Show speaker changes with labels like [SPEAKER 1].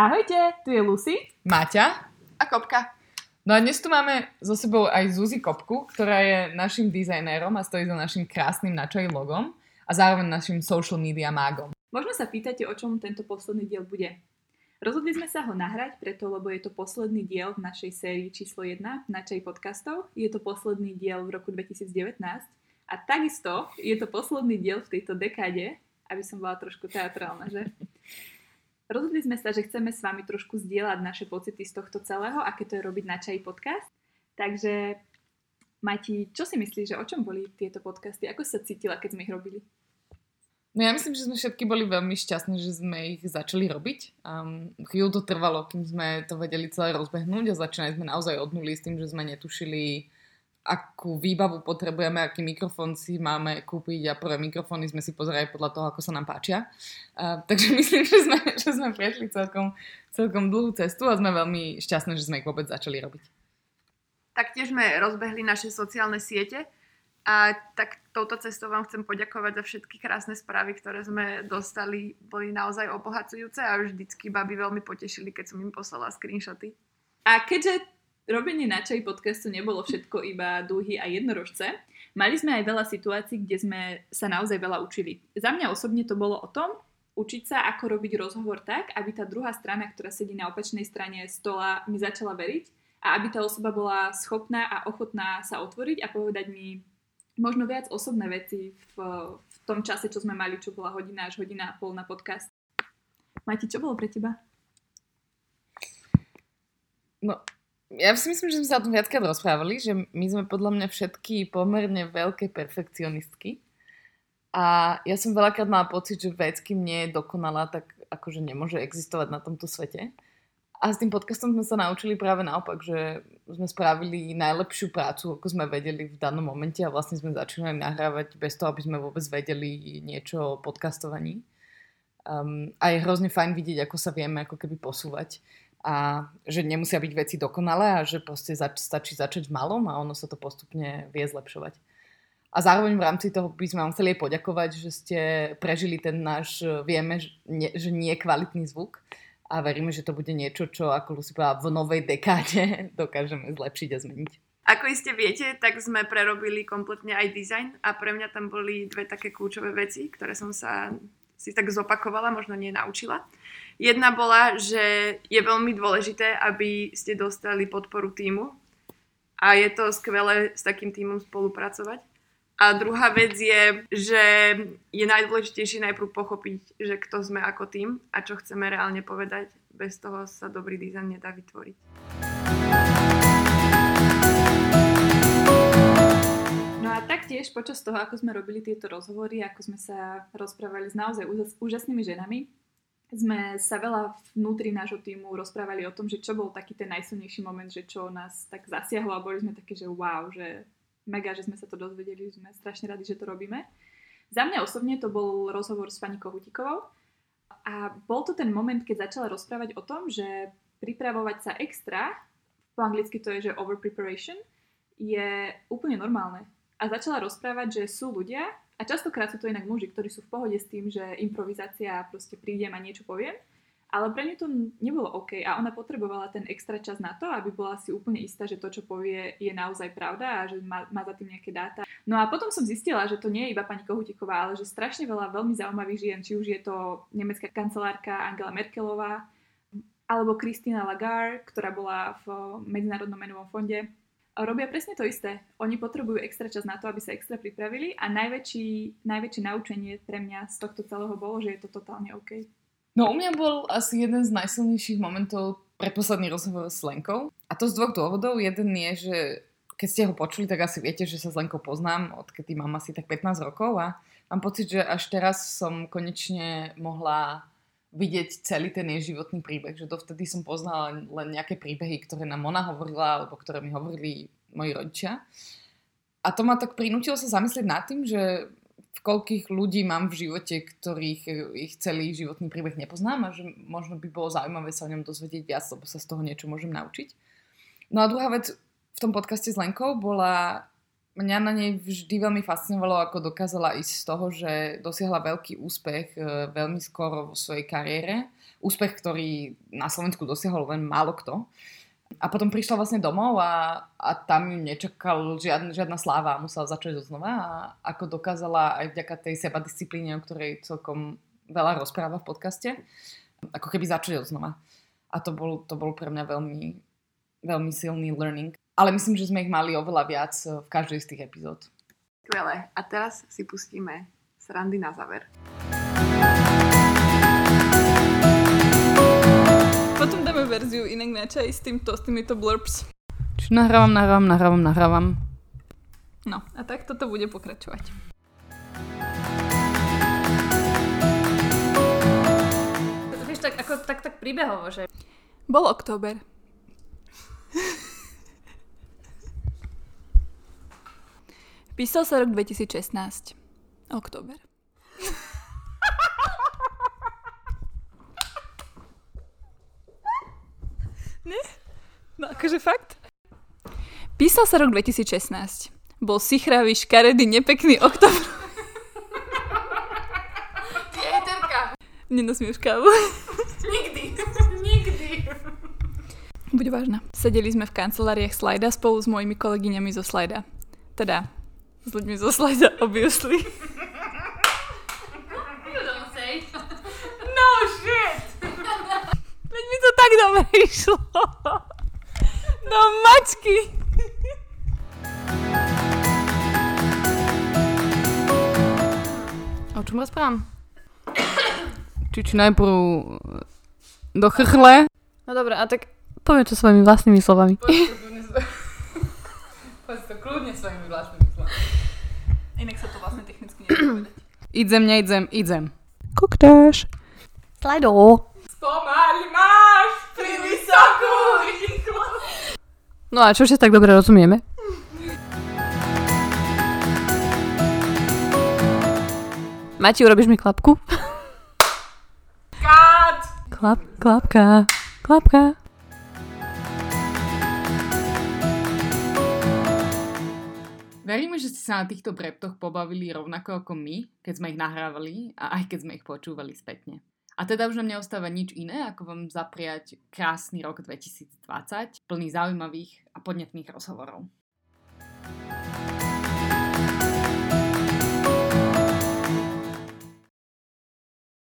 [SPEAKER 1] Ahojte, tu je Lucy.
[SPEAKER 2] Maťa.
[SPEAKER 3] A Kopka.
[SPEAKER 2] No a dnes tu máme so sebou aj Zuzi Kopku, ktorá je našim dizajnérom a stojí za našim krásnym načaj logom a zároveň našim social media mágom.
[SPEAKER 1] Možno sa pýtate, o čom tento posledný diel bude. Rozhodli sme sa ho nahrať preto, lebo je to posledný diel v našej sérii číslo 1 Načej podcastov. Je to posledný diel v roku 2019 a takisto je to posledný diel v tejto dekáde, aby som bola trošku teatrálna, že? Rozhodli sme sa, že chceme s vami trošku zdieľať naše pocity z tohto celého, aké to je robiť na čaj podcast. Takže, Mati, čo si myslíš, že o čom boli tieto podcasty? Ako sa cítila, keď sme ich robili?
[SPEAKER 2] No ja myslím, že sme všetky boli veľmi šťastní, že sme ich začali robiť. Um, chvíľu to trvalo, kým sme to vedeli celé rozbehnúť a začínali sme naozaj od nuly s tým, že sme netušili, akú výbavu potrebujeme, aký mikrofón si máme kúpiť a prvé mikrofóny sme si pozerali podľa toho, ako sa nám páčia. Uh, takže myslím, že sme, že sme prešli celkom, celkom dlhú cestu a sme veľmi šťastní, že sme ich vôbec začali robiť.
[SPEAKER 3] Taktiež sme rozbehli naše sociálne siete a tak touto cestou vám chcem poďakovať za všetky krásne správy, ktoré sme dostali. Boli naozaj obohacujúce a vždycky baby veľmi potešili, keď som im poslala screenshoty.
[SPEAKER 1] A keďže robenie načej podcastu nebolo všetko iba dúhy a jednorožce. Mali sme aj veľa situácií, kde sme sa naozaj veľa učili. Za mňa osobne to bolo o tom, učiť sa, ako robiť rozhovor tak, aby tá druhá strana, ktorá sedí na opačnej strane stola, mi začala veriť a aby tá osoba bola schopná a ochotná sa otvoriť a povedať mi možno viac osobné veci v, v tom čase, čo sme mali, čo bola hodina až hodina a pol na podcast. Mati, čo bolo pre teba?
[SPEAKER 2] No, ja si myslím, že sme sa o tom viackrát rozprávali, že my sme podľa mňa všetky pomerne veľké perfekcionistky. A ja som veľakrát mala pocit, že vec, kým nie je dokonalá, tak akože nemôže existovať na tomto svete. A s tým podcastom sme sa naučili práve naopak, že sme spravili najlepšiu prácu, ako sme vedeli v danom momente a vlastne sme začínali nahrávať bez toho, aby sme vôbec vedeli niečo o podcastovaní. Um, a je hrozne fajn vidieť, ako sa vieme ako keby posúvať a že nemusia byť veci dokonalé a že proste zač- stačí začať v malom a ono sa to postupne vie zlepšovať. A zároveň v rámci toho by sme vám chceli poďakovať, že ste prežili ten náš, vieme, že nie, že nie kvalitný zvuk a veríme, že to bude niečo, čo ako Lucy povedala, v novej dekáde dokážeme zlepšiť a zmeniť.
[SPEAKER 3] Ako iste viete, tak sme prerobili kompletne aj dizajn a pre mňa tam boli dve také kľúčové veci, ktoré som sa si tak zopakovala, možno nie. Jedna bola, že je veľmi dôležité, aby ste dostali podporu týmu a je to skvelé s takým týmom spolupracovať. A druhá vec je, že je najdôležitejšie najprv pochopiť, že kto sme ako tým a čo chceme reálne povedať. Bez toho sa dobrý dizajn nedá vytvoriť.
[SPEAKER 1] A taktiež počas toho, ako sme robili tieto rozhovory, ako sme sa rozprávali s naozaj úžasnými ženami, sme sa veľa vnútri nášho týmu rozprávali o tom, že čo bol taký ten najsilnejší moment, že čo nás tak zasiahlo a boli sme také, že wow, že mega, že sme sa to dozvedeli, sme strašne radi, že to robíme. Za mňa osobne to bol rozhovor s pani Kohutikovou a bol to ten moment, keď začala rozprávať o tom, že pripravovať sa extra, po anglicky to je, že over preparation, je úplne normálne. A začala rozprávať, že sú ľudia, a častokrát sú to inak muži, ktorí sú v pohode s tým, že improvizácia proste prídem a niečo poviem. Ale pre ňu to nebolo OK a ona potrebovala ten extra čas na to, aby bola si úplne istá, že to, čo povie, je naozaj pravda a že má, má za tým nejaké dáta. No a potom som zistila, že to nie je iba pani Kohutiková, ale že strašne veľa veľmi zaujímavých žien, či už je to nemecká kancelárka Angela Merkelová, alebo Christina Lagarde, ktorá bola v Medzinárodnom menovom fonde, robia presne to isté. Oni potrebujú extra čas na to, aby sa extra pripravili a najväčší, najväčšie naučenie pre mňa z tohto celého bolo, že je to totálne OK.
[SPEAKER 2] No u mňa bol asi jeden z najsilnejších momentov predposledný rozhovor s Lenkou. A to z dvoch dôvodov. Jeden je, že keď ste ho počuli, tak asi viete, že sa s Lenkou poznám, odkedy mám asi tak 15 rokov a mám pocit, že až teraz som konečne mohla vidieť celý ten jej životný príbeh, že dovtedy som poznala len nejaké príbehy, ktoré nám ona hovorila, alebo ktoré mi hovorili moji rodičia. A to ma tak prinútilo sa zamyslieť nad tým, že v koľkých ľudí mám v živote, ktorých ich celý životný príbeh nepoznám a že možno by bolo zaujímavé sa o ňom dozvedieť viac, lebo sa z toho niečo môžem naučiť. No a druhá vec v tom podcaste s Lenkou bola mňa na nej vždy veľmi fascinovalo, ako dokázala ísť z toho, že dosiahla veľký úspech e, veľmi skoro vo svojej kariére. Úspech, ktorý na Slovensku dosiahol len málo kto. A potom prišla vlastne domov a, a tam ju nečakal žiadna, žiadna sláva musela začať zo znova. A ako dokázala aj vďaka tej sebadisciplíne, o ktorej celkom veľa rozpráva v podcaste, ako keby začať od znova. A to bol, to bol pre mňa veľmi, veľmi silný learning. Ale myslím, že sme ich mali oveľa viac v každej z tých epizód.
[SPEAKER 3] Skvelé. A teraz si pustíme srandy na záver.
[SPEAKER 1] Potom dáme verziu inak na čaj s, týmto, s týmito blurbs.
[SPEAKER 2] Čiže nahrávam, nahrávam, nahrávam, nahrávam.
[SPEAKER 1] No a tak toto bude pokračovať.
[SPEAKER 4] Vieš, tak, ako, tak, tak príbehovo, že
[SPEAKER 1] Bol október. Písal sa rok 2016. Október. ne? No akože fakt? Písal sa rok 2016. Bol sichravý, škaredý, nepekný október. Nenosmieš kávu.
[SPEAKER 4] nikdy, nikdy.
[SPEAKER 1] Buď vážna. Sedeli sme v kanceláriách Slajda spolu s mojimi kolegyňami zo Slajda. Teda, s ľuďmi zo Slajda, obviously.
[SPEAKER 4] Don't say.
[SPEAKER 1] No shit! Veď mi to tak dobre išlo. Do mačky.
[SPEAKER 2] O čom rozprávam? Či, či najprv do chrchle?
[SPEAKER 4] No dobré, a tak poviem to svojimi vlastnými slovami.
[SPEAKER 2] Povedz to kľudne svojimi vlastnými.
[SPEAKER 1] Inak sa to vlastne technicky nedá povedať.
[SPEAKER 2] Idem, neidem, idem.
[SPEAKER 4] Kuktáš. Slajdo.
[SPEAKER 1] Spomaly máš pri vysokú rýchlosť.
[SPEAKER 4] No a čo si tak dobre rozumieme? Mati, urobíš mi klapku?
[SPEAKER 1] Cut!
[SPEAKER 4] Klap, klapka, klapka.
[SPEAKER 2] Veríme, že ste sa na týchto breptoch pobavili rovnako ako my, keď sme ich nahrávali a aj keď sme ich počúvali spätne. A teda už nám neostáva nič iné, ako vám zapriať krásny rok 2020, plný zaujímavých a podnetných rozhovorov.